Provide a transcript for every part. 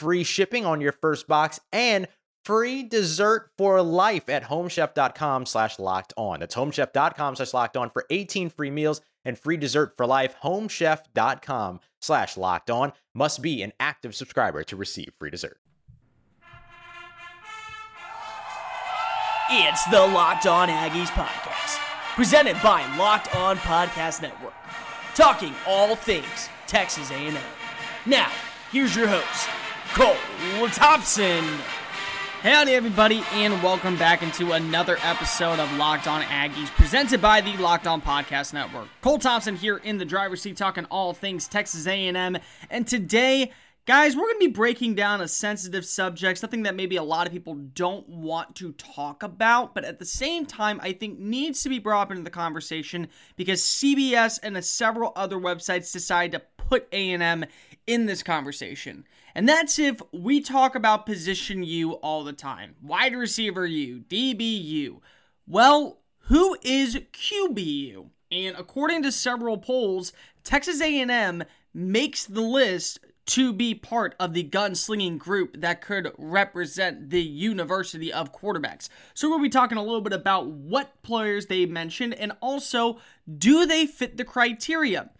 free shipping on your first box and free dessert for life at homechef.com slash locked on. That's homechef.com slash locked on for 18 free meals and free dessert for life. Homechef.com slash locked on must be an active subscriber to receive free dessert. It's the Locked On Aggies podcast, presented by Locked On Podcast Network, talking all things Texas A&M. Now, here's your host, Cole Thompson. Howdy, everybody, and welcome back into another episode of Locked On Aggies, presented by the Locked On Podcast Network. Cole Thompson here in the driver's seat, talking all things Texas A&M, and today, guys, we're going to be breaking down a sensitive subject, something that maybe a lot of people don't want to talk about, but at the same time, I think needs to be brought up into the conversation because CBS and several other websites decided to put A&M in this conversation. And that's if we talk about position U all the time. Wide receiver U, DBU. Well, who is QBU? And according to several polls, Texas A&M makes the list to be part of the gunslinging group that could represent the University of Quarterbacks. So we'll be talking a little bit about what players they mentioned and also do they fit the criteria.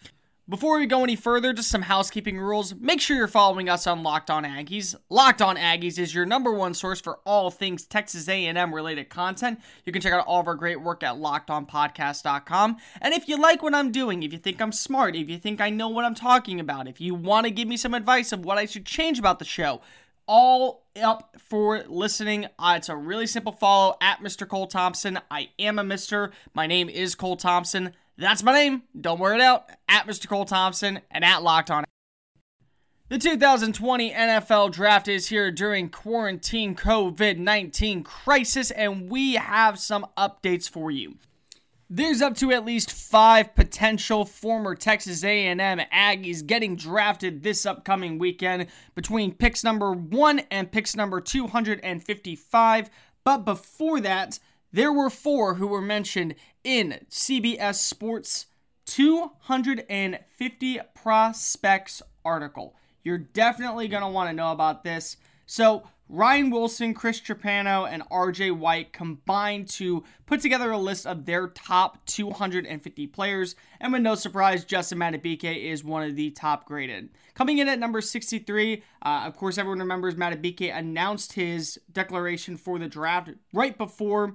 Before we go any further, just some housekeeping rules. Make sure you're following us on Locked On Aggies. Locked On Aggies is your number one source for all things Texas A&M related content. You can check out all of our great work at lockedonpodcast.com. And if you like what I'm doing, if you think I'm smart, if you think I know what I'm talking about, if you want to give me some advice of what I should change about the show, all up for listening. Uh, it's a really simple follow at Mr. Cole Thompson. I am a Mr. My name is Cole Thompson. That's my name. Don't wear it out. At Mr. Cole Thompson and at Locked On. The 2020 NFL Draft is here during quarantine COVID 19 crisis, and we have some updates for you. There's up to at least five potential former Texas A&M Aggies getting drafted this upcoming weekend between picks number one and picks number 255. But before that, there were four who were mentioned in CBS Sports 250 prospects article. You're definitely going to want to know about this. So, Ryan Wilson, Chris Trapasso, and RJ White combined to put together a list of their top 250 players. And with no surprise, Justin Madubuike is one of the top graded. Coming in at number 63, uh, of course, everyone remembers Madubuike announced his declaration for the draft right before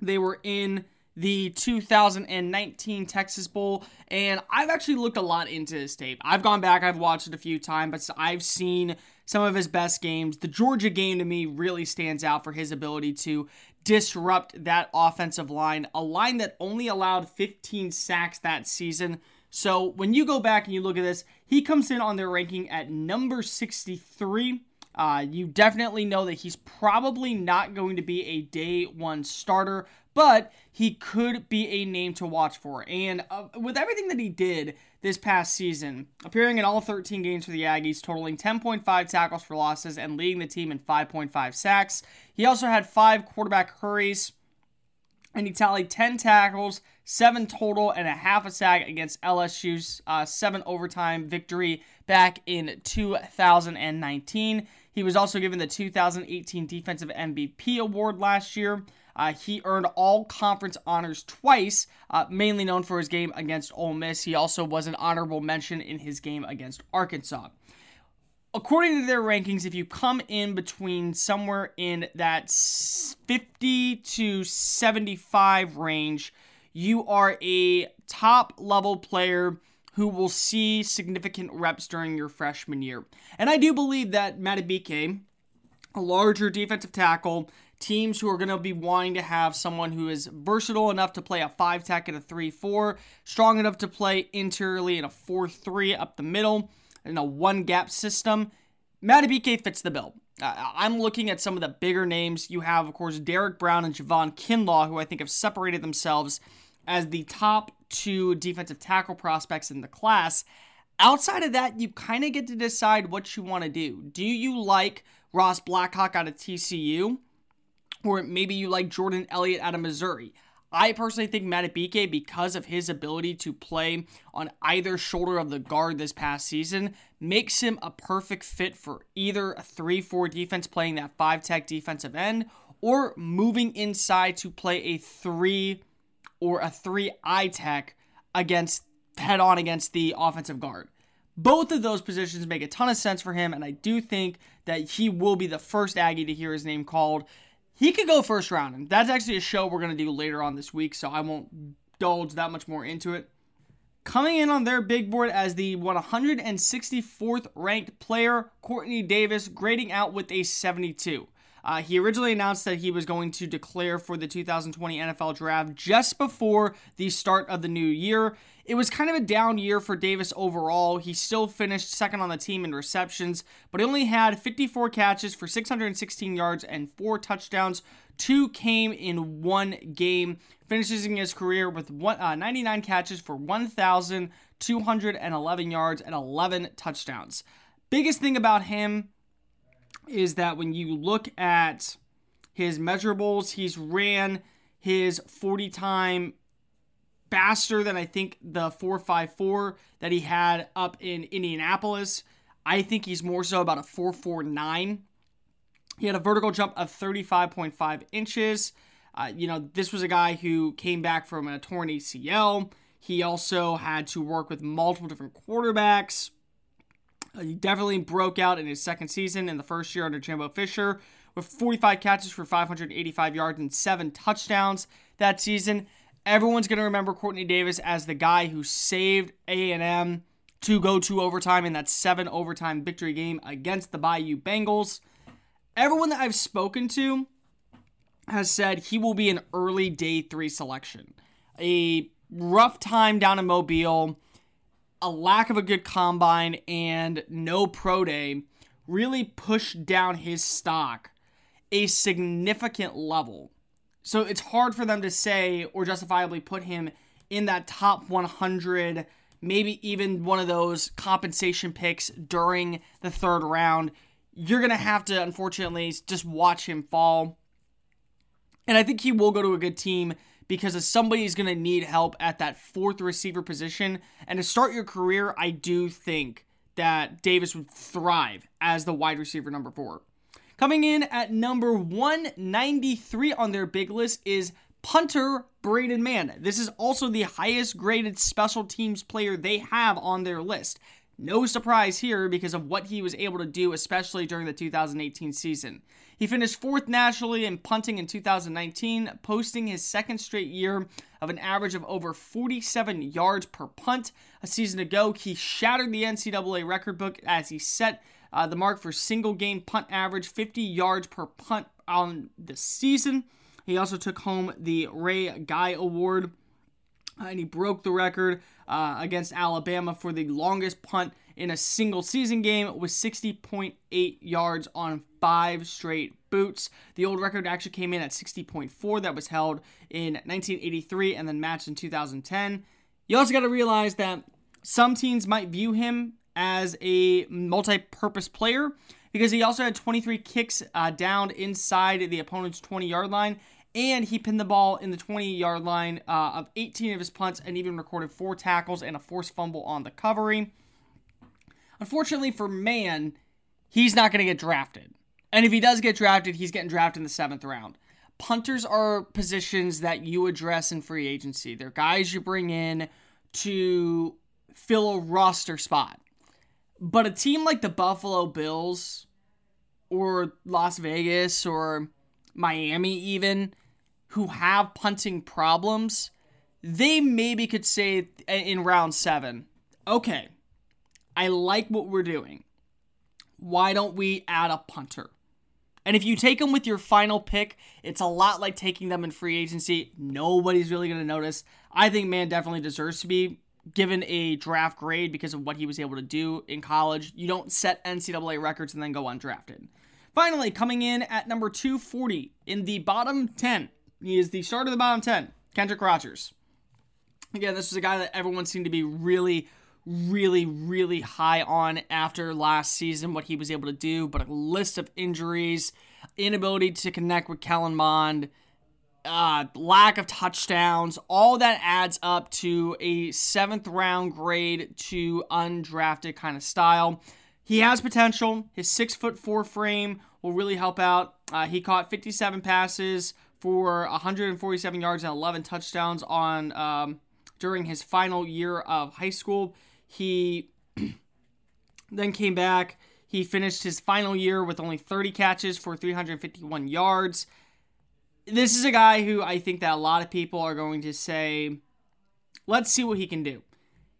they were in the 2019 Texas Bowl, and I've actually looked a lot into his tape. I've gone back, I've watched it a few times, but I've seen some of his best games. The Georgia game to me really stands out for his ability to disrupt that offensive line, a line that only allowed 15 sacks that season. So when you go back and you look at this, he comes in on their ranking at number 63. Uh, you definitely know that he's probably not going to be a day one starter, but he could be a name to watch for. And uh, with everything that he did this past season, appearing in all 13 games for the Aggies, totaling 10.5 tackles for losses and leading the team in 5.5 sacks, he also had five quarterback hurries. And he tallied 10 tackles, seven total, and a half a sack against LSU's uh, seven overtime victory back in 2019. He was also given the 2018 Defensive MVP award last year. Uh, he earned all conference honors twice, uh, mainly known for his game against Ole Miss. He also was an honorable mention in his game against Arkansas. According to their rankings, if you come in between somewhere in that 50 to 75 range, you are a top level player who will see significant reps during your freshman year. And I do believe that Madubuike, a larger defensive tackle, teams who are going to be wanting to have someone who is versatile enough to play a 5 tech and a 3 4, strong enough to play interiorly in a 4 3 up the middle, in a one gap system. Madubuike fits the bill. I'm looking at some of the bigger names. You have, of course, Derrick Brown and Javon Kinlaw, who I think have separated themselves as the top two defensive tackle prospects in the class. Outside of that, you kind of get to decide what you want to do. Do you like Ross Blacklock out of TCU? Or maybe you like Jordan Elliott out of Missouri. I personally think Madubuike, because of his ability to play on either shoulder of the guard this past season, makes him a perfect fit for either a 3 4 defense playing that 5 tech defensive end or moving inside to play a 3 or a three eye tech against head on against the offensive guard. Both of those positions make a ton of sense for him, and I do think that he will be the first Aggie to hear his name called he could go first round, and that's actually a show we're going to do later on this week, so I won't indulge that much more into it. Coming in on their big board as the 164th ranked player, Quartney Davis grading out with a 72. Uh, he originally announced that he was going to declare for the 2020 NFL Draft just before the start of the new year. It was kind of a down year for Davis overall. He still finished second on the team in receptions, but he only had 54 catches for 616 yards and four touchdowns. Two came in one game, finishing his career with one, uh, 99 catches for 1,211 yards and 11 touchdowns. Biggest thing about him is that when you look at his measurables, he's ran his 40 time faster than I think the 454 that he had up in Indianapolis. I think he's more so about a 449. He had a vertical jump of 35.5 inches. Uh, you know, this was a guy who came back from a torn ACL. He also had to work with multiple different quarterbacks. He definitely broke out in his second season in the first year under Jimbo Fisher with 45 catches for 585 yards and seven touchdowns that season. Everyone's going to remember Quartney Davis as the guy who saved A&M to go to overtime in that seven overtime victory game against the Bayou Bengals. Everyone that I've spoken to has said he will be an early day three selection. A rough time down in Mobile, a lack of a good combine, and no pro day really pushed down his stock a significant level. So it's hard for them to say or justifiably put him in that top 100, maybe even one of those compensation picks during the third round. You're going to have to, unfortunately, just watch him fall. And I think he will go to a good team because somebody's going to need help at that fourth receiver position. And to start your career, I do think that Davis would thrive as the wide receiver number four. Coming in at number 193 on their big list is punter Braden Mann. This is also the highest graded special teams player they have on their list. No surprise here because of what he was able to do, especially during the 2018 season. He finished fourth nationally in punting in 2019, posting his second straight year of an average of over 47 yards per punt. A season ago, he shattered the NCAA record book as he set uh, the mark for single game punt average, 50 yards per punt on the season. He also took home the Ray Guy Award. Uh, and he broke the record uh, against Alabama for the longest punt in a single season game with 60.8 yards on five straight boots. The old record actually came in at 60.4 that was held in 1983 and then matched in 2010. You also got to realize that some teams might view him as a multi-purpose player because he also had 23 kicks uh, down inside the opponent's 20 yard line and he pinned the ball in the 20 yard line uh, of 18 of his punts and even recorded four tackles and a forced fumble on the covering. Unfortunately for Mann, he's not going to get drafted. And if he does get drafted, he's getting drafted in the seventh round. Punters are positions that you address in free agency. They're guys you bring in to fill a roster spot. But a team like the Buffalo Bills or Las Vegas or Miami, even, who have punting problems, they maybe could say in round seven, okay, I like what we're doing. Why don't we add a punter? And if you take them with your final pick, it's a lot like taking them in free agency. Nobody's really going to notice. I think Mann definitely deserves to be given a draft grade because of what he was able to do in college. You don't set NCAA records and then go undrafted. Finally, coming in at number 240 in the bottom 10, he is the starter of the bottom 10, Kendrick Rogers. Again, this was a guy that everyone seemed to be really, really, really high on after last season, what he was able to do, but a list of injuries, inability to connect with Kellen Mond, uh, lack of touchdowns, all that adds up to a seventh round grade to undrafted kind of style. He has potential. His six foot four frame will really help out. Uh, he caught 57 passes for 147 yards and 11 touchdowns on um, during his final year of high school. He then came back. He finished his final year with only 30 catches for 351 yards. This is a guy who I think that a lot of people are going to say, let's see what he can do.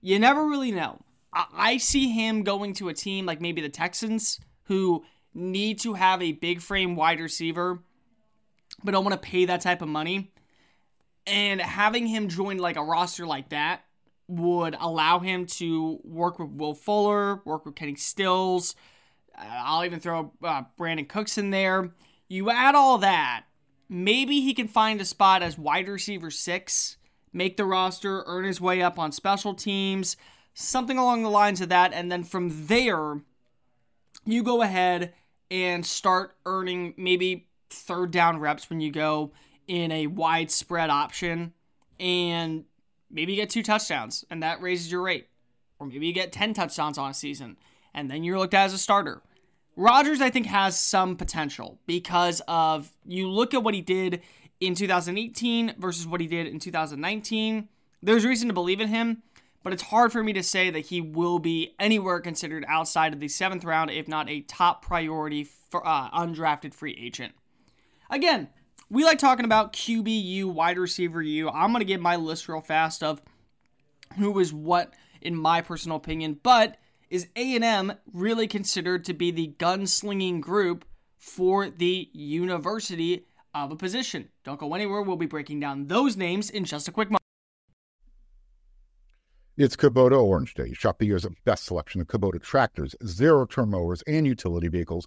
You never really know. I see him going to a team like maybe the Texans, who need to have a big frame wide receiver, but don't want to pay that type of money. And having him join like a roster like that would allow him to work with Will Fuller, work with Kenny Stills. Uh, I'll even throw uh, Brandin Cooks in there. You add all that, maybe he can find a spot as wide receiver six, make the roster, earn his way up on special teams, something along the lines of that. And then from there, you go ahead and start earning maybe third down reps when you go in a widespread option and maybe you get two touchdowns and that raises your rate. Or maybe you get 10 touchdowns on a season and then you're looked at as a starter. Rogers, I think, has some potential because of you look at what he did in 2018 versus what he did in 2019. There's reason to believe in him, but it's hard for me to say that he will be anywhere considered outside of the seventh round, if not a top priority for uh, undrafted free agent. Again, we like talking about QBU, wide receiver U. I'm going to give my list real fast of who is what in my personal opinion, but is A&M really considered to be the gunslinging group for the university of a position? Don't go anywhere. We'll be breaking down those names in just a quick moment. It's Kubota Orange Day. Shop the year's best selection of Kubota tractors, zero turn mowers, and utility vehicles,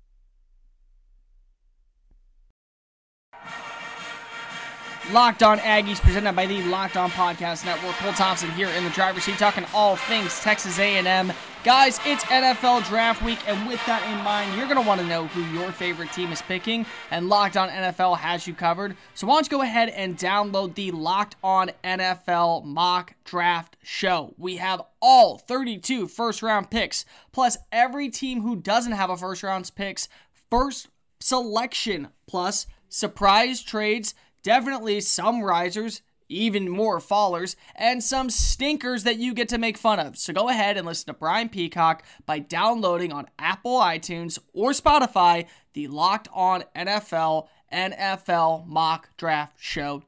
Locked On Aggies, presented by the Locked On Podcast Network. Cole Thompson here in the driver's seat, talking all things Texas A&M. Guys, it's NFL Draft Week, and with that in mind, you're going to want to know who your favorite team is picking, and Locked On NFL has you covered. So why don't you go ahead and download the Locked On NFL Mock Draft Show. We have all 32 first-round picks, plus every team who doesn't have a first-round picks, first selection, plus surprise trades definitely some risers, even more fallers, and some stinkers that you get to make fun of. So go ahead and listen to Brian Peacock by downloading on Apple iTunes or Spotify the Locked On NFL NFL Mock Draft Show.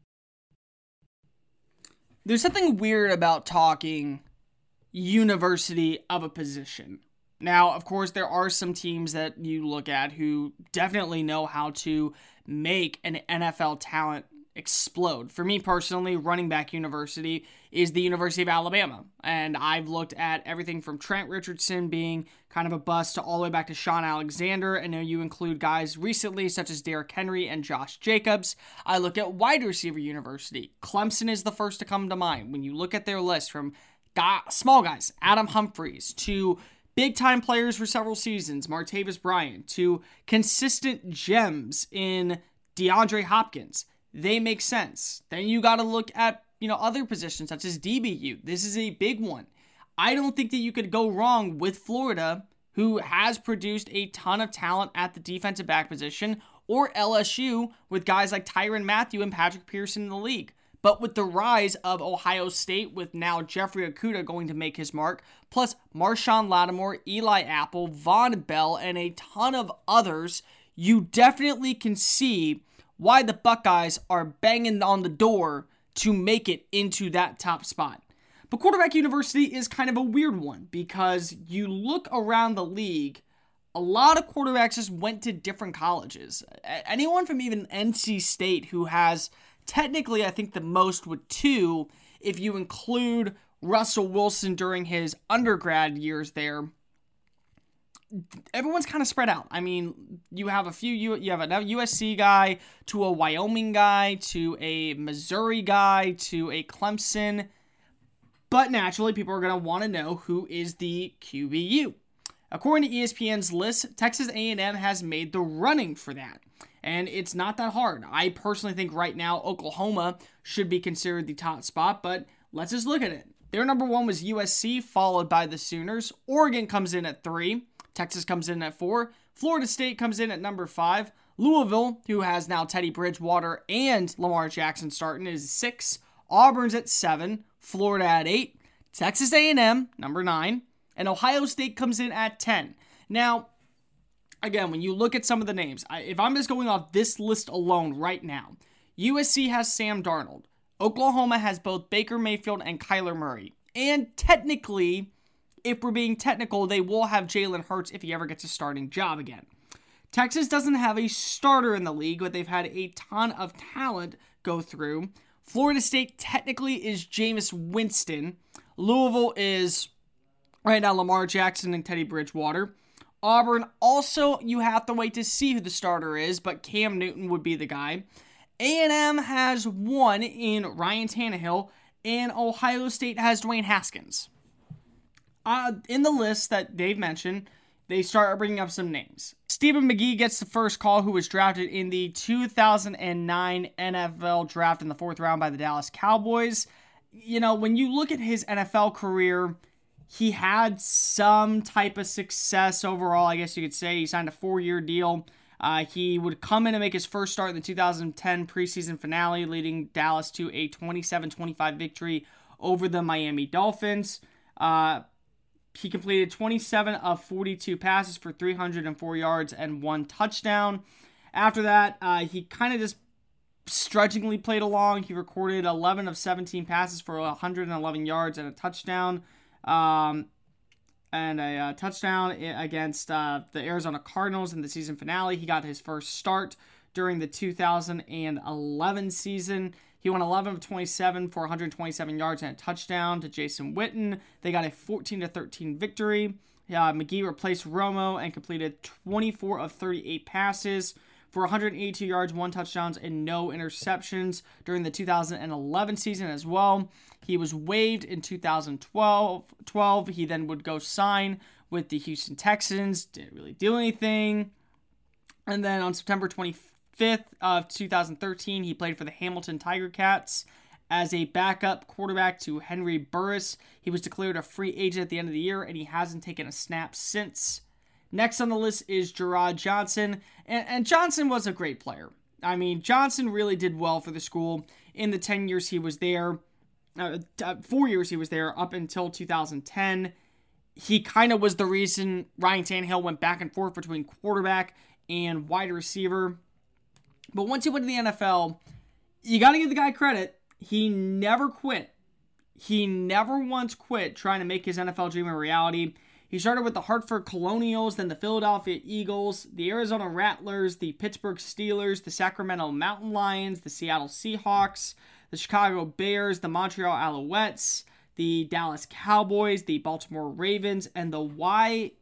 There's something weird about talking university of a position. Now, of course, there are some teams that you look at who definitely know how to make an NFL talent explode. For me personally, running back university is the University of Alabama. And I've looked at everything from Trent Richardson being kind of a bust to all the way back to Shaun Alexander. I know you include guys recently such as Derrick Henry and Josh Jacobs. I look at wide receiver university. Clemson is the first to come to mind. When you look at their list from small guys, Adam Humphries to big time players for several seasons, Martavis Bryant, to consistent gems in DeAndre Hopkins they make sense. Then you got to look at, you know, other positions such as DBU. This is a big one. I don't think that you could go wrong with Florida who has produced a ton of talent at the defensive back position, or LSU with guys like Tyrann Mathieu and Patrick Peterson in the league. But with the rise of Ohio State, with now Jeffrey Okudah going to make his mark, plus Marshon Lattimore, Eli Apple, Vonn Bell, and a ton of others, you definitely can see why the Buckeyes are banging on the door to make it into that top spot. But quarterback university is kind of a weird one because you look around the league, a lot of quarterbacks just went to different colleges. Anyone from even NC State who has technically, I think, the most with two, if you include Russell Wilson during his undergrad years there. Everyone's kind of spread out. I mean, you have a few. You you have a USC guy to a Wyoming guy to a Missouri guy to a Clemson, but naturally, people are going to want to know who is the QBU. According to ESPN's list, Texas A&M has made the running for that and it's not that hard. I personally think right now Oklahoma should be considered the top spot, but let's just look at it. Their number one was USC, followed by the Sooners. Oregon comes in at three. Texas comes in at four. Florida State comes in at number five. Louisville, who has now Teddy Bridgewater and Lamar Jackson starting, is six. Auburn's at seven. Florida at eight. Texas A&M, number nine. And Ohio State comes in at 10. Now, again, when you look at some of the names, I, if I'm just going off this list alone right now, USC has Sam Darnold. Oklahoma has both Baker Mayfield and Kyler Murray. And technically, if we're being technical, they will have Jalen Hurts if he ever gets a starting job again. Texas doesn't have a starter in the league, but they've had a ton of talent go through. Florida State technically is Jameis Winston. Louisville is right now Lamar Jackson and Teddy Bridgewater. Auburn also you have to wait to see who the starter is, but Cam Newton would be the guy. A&M has one in Ryan Tannehill, and Ohio State has Dwayne Haskins. Uh, in the list that Dave mentioned, they start bringing up some names. Stephen McGee gets the first call, who was drafted in the 2009 NFL draft in the fourth round by the Dallas Cowboys. You know, when you look at his NFL career, he had some type of success overall, I guess you could say. He signed a four year deal. Uh, he would come in and make his first start in the 2010 preseason finale, leading Dallas to a 27 25 victory over the Miami Dolphins. Uh, he completed 27 of 42 passes for 304 yards and one touchdown. After that, uh, he kind of just strudgingly played along. He recorded 11 of 17 passes for 111 yards and a touchdown um, and a uh, touchdown against uh, the Arizona Cardinals in the season finale. He got his first start during the 2011 season. He went 11 of 27 for 127 yards and a touchdown to Jason Witten. They got a 14 to 13 victory. Uh, McGee replaced Romo and completed 24 of 38 passes for 182 yards, one touchdowns, and no interceptions during the 2011 season as well. He was waived in 2012. 12. He then would go sign with the Houston Texans. Didn't really do anything. And then on September 25th of 2013, he played for the Hamilton Tiger Cats as a backup quarterback to Henry Burris. He was declared a free agent at the end of the year, and he hasn't taken a snap since. Next on the list is Jerrod Johnson, and, and Johnson was a great player. I mean, Johnson really did well for the school in the 10 years he was there. Uh, uh four years he was there up until 2010. He kind of was the reason Ryan Tannehill went back and forth between quarterback and wide receiver. But once he went to the NFL, you got to give the guy credit. He never quit. He never once quit trying to make his NFL dream a reality. He started with the Hartford Colonials, then the Philadelphia Eagles, the Arizona Rattlers, the Pittsburgh Steelers, the Sacramento Mountain Lions, the Seattle Seahawks, the Chicago Bears, the Montreal Alouettes, the Dallas Cowboys, the Baltimore Ravens, and the YCF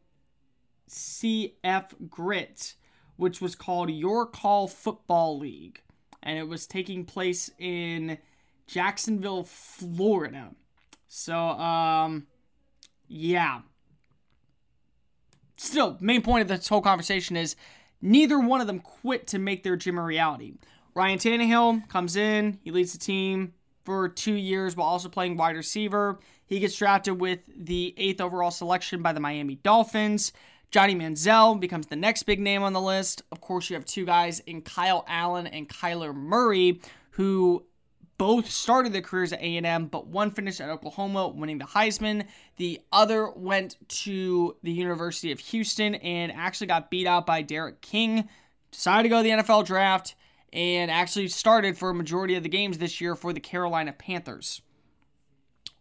Grit, which was called Your Call Football League. And it was taking place in Jacksonville, Florida. So, um, yeah still, main point of this whole conversation is neither one of them quit to make their dream a reality. Ryan Tannehill comes in, he leads the team for two years while also playing wide receiver. He gets drafted with the eighth overall selection by the Miami Dolphins. Johnny Manziel becomes the next big name on the list. Of course, you have two guys in Kyle Allen and Kyler Murray who both started their careers at A&M, but one finished at Oklahoma, winning the Heisman. The other went to the University of Houston and actually got beat out by D'Eriq King. Decided to go to the NFL draft and actually started for a majority of the games this year for the Carolina Panthers.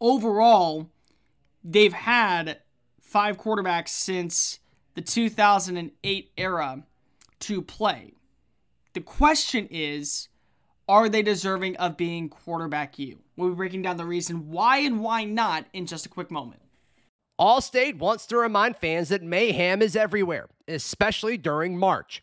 Overall, they've had five quarterbacks since the 2008 era to play. The question is, are they deserving of being quarterback U? We'll be breaking down the reason why and why not in just a quick moment. Allstate wants to remind fans that mayhem is everywhere, especially during March.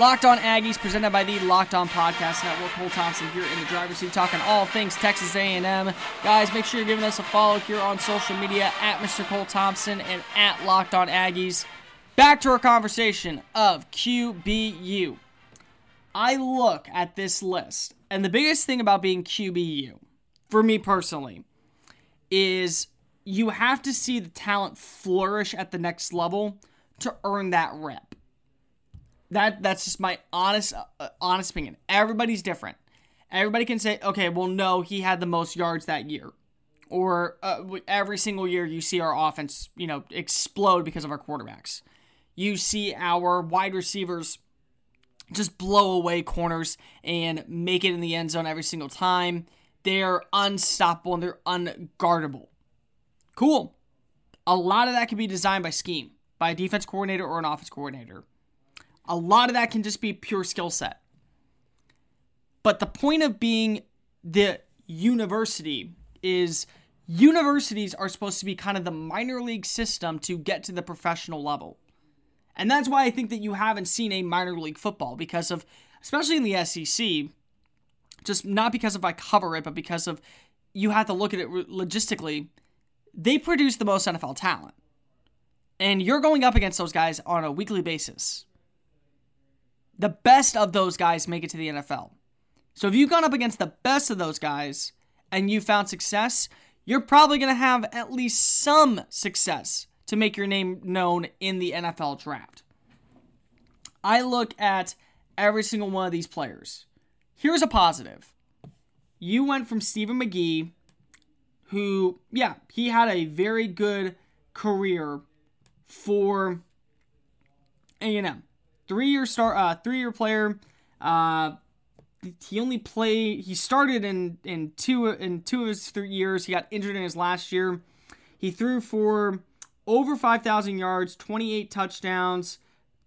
Locked On Aggies, presented by the Locked On Podcast Network. Cole Thompson here in the driver's seat, talking all things Texas A&M. Guys, make sure you're giving us a follow here on social media at Mr. Cole Thompson and at Locked On Aggies. Back to our conversation of QBU. I look at this list, and the biggest thing about being QBU, for me personally, is you have to see the talent flourish at the next level to earn that rep. That that's just my honest uh, honest opinion. Everybody's different. Everybody can say, okay, well, no, he had the most yards that year, or uh, every single year you see our offense, you know, explode because of our quarterbacks. You see our wide receivers just blow away corners and make it in the end zone every single time. They're unstoppable and they're unguardable. Cool. A lot of that can be designed by scheme, by a defense coordinator or an offense coordinator. A lot of that can just be pure skill set. But the point of being the university is universities are supposed to be kind of the minor league system to get to the professional level. And that's why I think that you haven't seen a minor league football because of, especially in the SEC, just not because of I cover it, but because of you have to look at it logistically. They produce the most NFL talent. And you're going up against those guys on a weekly basis. The best of those guys make it to the NFL. So if you've gone up against the best of those guys and you found success, you're probably going to have at least some success to make your name known in the NFL draft. I look at every single one of these players. Here's a positive. You went from Stephen McGee, who, yeah, he had a very good career for A&M. Three-year star, uh, three-year player. Uh, he only played. He started in in two in two of his three years. He got injured in his last year. He threw for over 5,000 yards, 28 touchdowns,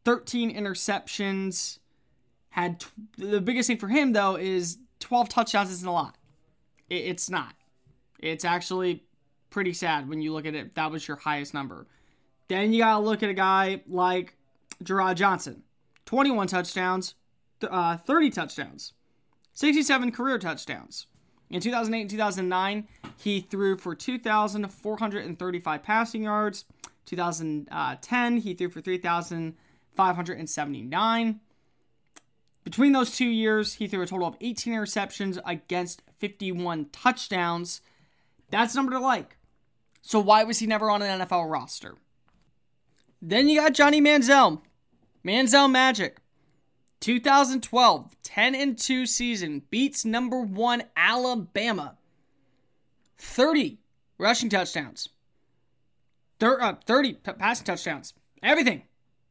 13 interceptions. Had t- the biggest thing for him though is 12 touchdowns isn't a lot. It, it's not. It's actually pretty sad when you look at it. That was your highest number. Then you gotta look at a guy like Jerrod Johnson, 21 touchdowns, uh, 30 touchdowns, 67 career touchdowns. In 2008 and 2009, he threw for 2,435 passing yards. 2010, he threw for 3,579. Between those two years, he threw a total of 18 interceptions against 51 touchdowns. That's number to like. So why was he never on an NFL roster? Then you got Johnny Manziel. Manziel Magic. 2012, 10 and 2 season, beats number 1 Alabama. 30 rushing touchdowns. Uh, 30 passing touchdowns. Everything.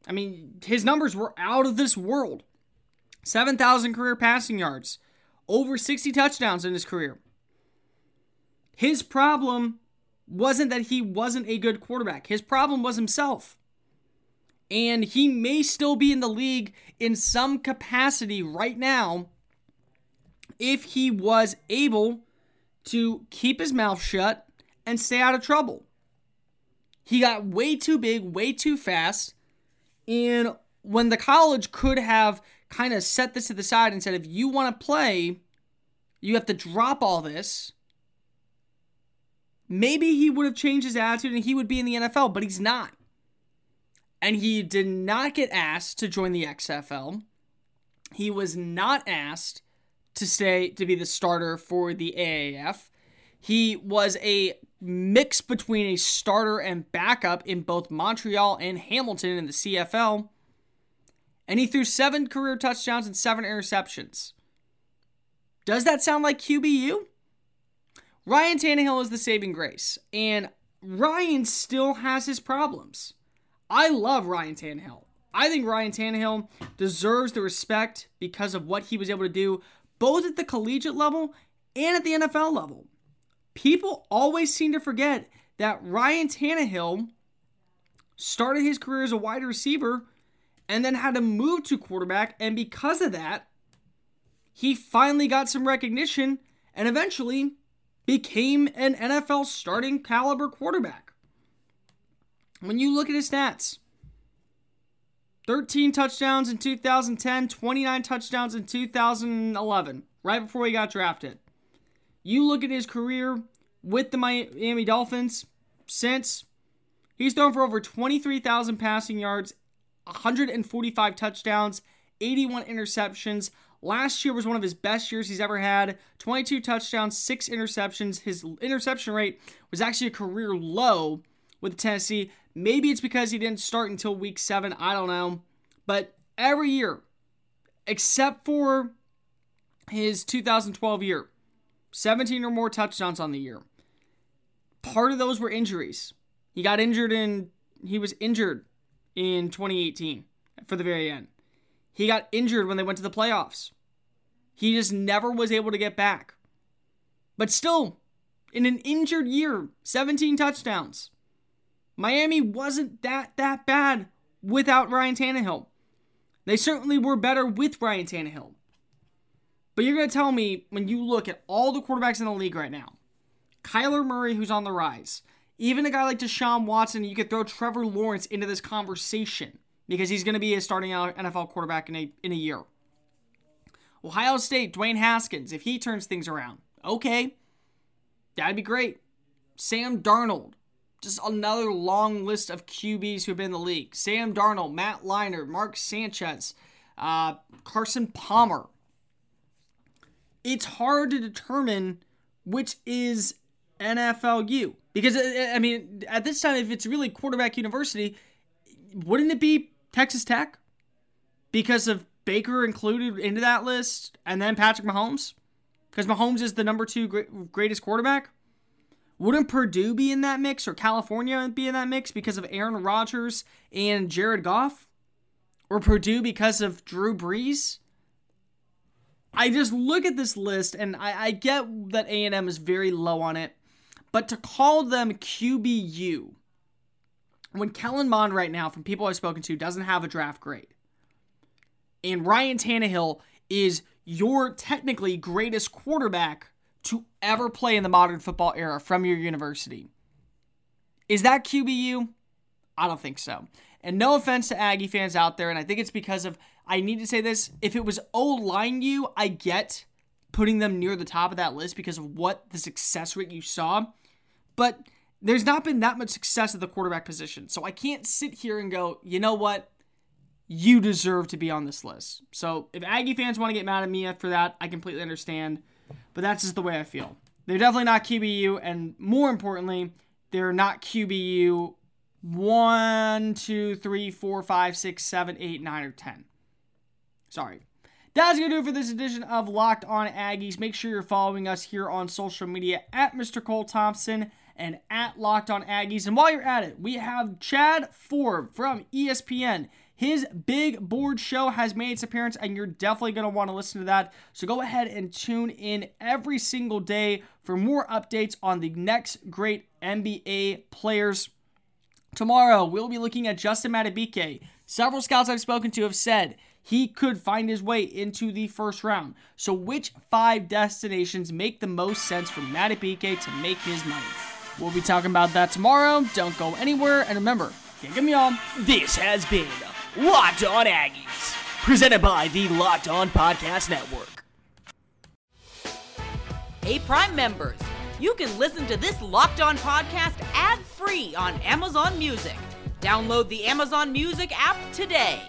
I mean, his numbers were out of this world. 7,000 career passing yards. Over 60 touchdowns in his career. His problem wasn't that he wasn't a good quarterback. His problem was himself and he may still be in the league in some capacity right now if he was able to keep his mouth shut and stay out of trouble. He got way too big, way too fast, and when the college could have kind of set this to the side and said, if you want to play, you have to drop all this. Maybe he would have changed his attitude and he would be in the NFL, but he's not. And he did not get asked to join the XFL. He was not asked to stay to be the starter for the AAF. He was a mix between a starter and backup in both Montreal and Hamilton in the CFL. And he threw seven career touchdowns and seven interceptions. Does that sound like QBU? Ryan Tannehill is the saving grace, and Ryan still has his problems. I love Ryan Tannehill. I think Ryan Tannehill deserves the respect because of what he was able to do both at the collegiate level and at the NFL level. People always seem to forget that Ryan Tannehill started his career as a wide receiver and then had to move to quarterback, and because of that, he finally got some recognition and eventually became an NFL starting caliber quarterback. When you look at his stats, 13 touchdowns in 2010, 29 touchdowns in 2011, right before he got drafted. You look at his career with the Miami Dolphins since he's thrown for over 23,000 passing yards, 145 touchdowns, 81 interceptions. Last year was one of his best years he's ever had 22 touchdowns, 6 interceptions. His interception rate was actually a career low with Tennessee. Maybe it's because he didn't start until week 7. I don't know. But every year, except for his 2012 year, 17 or more touchdowns on the year. Part of those were injuries. He got injured in, he was injured in 2018 for the very end. He got injured when they went to the playoffs. He just never was able to get back. But still, in an injured year, 17 touchdowns. Miami wasn't that that bad without Ryan Tannehill. They certainly were better with Ryan Tannehill. But you're going to tell me when you look at all the quarterbacks in the league right now, Kyler Murray, who's on the rise, even a guy like Deshaun Watson, you could throw Trevor Lawrence into this conversation because he's going to be a starting NFL quarterback in a, in a year. Ohio State, Dwayne Haskins, if he turns things around, okay, that'd be great. Sam Darnold, just another long list of QBs who've been in the league. Sam Darnold, Matt Leinart, Mark Sanchez, uh, Carson Palmer. It's hard to determine which is NFLU because I mean, at this time, if it's really quarterback university, wouldn't it be Texas Tech because of Baker included into that list, and then Patrick Mahomes because Mahomes is the number two greatest quarterback? Wouldn't Purdue be in that mix or California be in that mix because of Aaron Rodgers and Jared Goff? Or Purdue because of Drew Brees? I just look at this list and I, I get that A&M is very low on it, but to call them QBU when Kellen Mond right now, from people I've spoken to, doesn't have a draft grade, and Ryan Tannehill is your technically greatest quarterback to ever play in the modern football era from your university. Is that QBU? I don't think so. And no offense to Aggie fans out there, and I think it's because of, I need to say this, if it was O line you, I get putting them near the top of that list because of what the success rate you saw. But there's not been that much success at the quarterback position. So I can't sit here and go, you know what? You deserve to be on this list. So if Aggie fans want to get mad at me for that, I completely understand. But that's just the way I feel. They're definitely not QBU, and more importantly, they're not QBU one, two, three, four, five, six, seven, eight, nine, or 10. Sorry. That's going to do it for this edition of Locked On Aggies. Make sure you're following us here on social media at Mr. Cole Thompson and at Locked On Aggies. And while you're at it, we have Chad Forbes from ESPN. His big board show has made its appearance, and you're definitely going to want to listen to that. So go ahead and tune in every single day for more updates on the next great NBA players. Tomorrow, we'll be looking at Justin Madubuike. Several scouts I've spoken to have said he could find his way into the first round. So, which five destinations make the most sense for Madubuike to make his money? We'll be talking about that tomorrow. Don't go anywhere. And remember, kick on. This has been Locked On Aggies, presented by the Locked On Podcast Network. Hey, Prime members, you can listen to this Locked On podcast ad free on Amazon Music. Download the Amazon Music app today.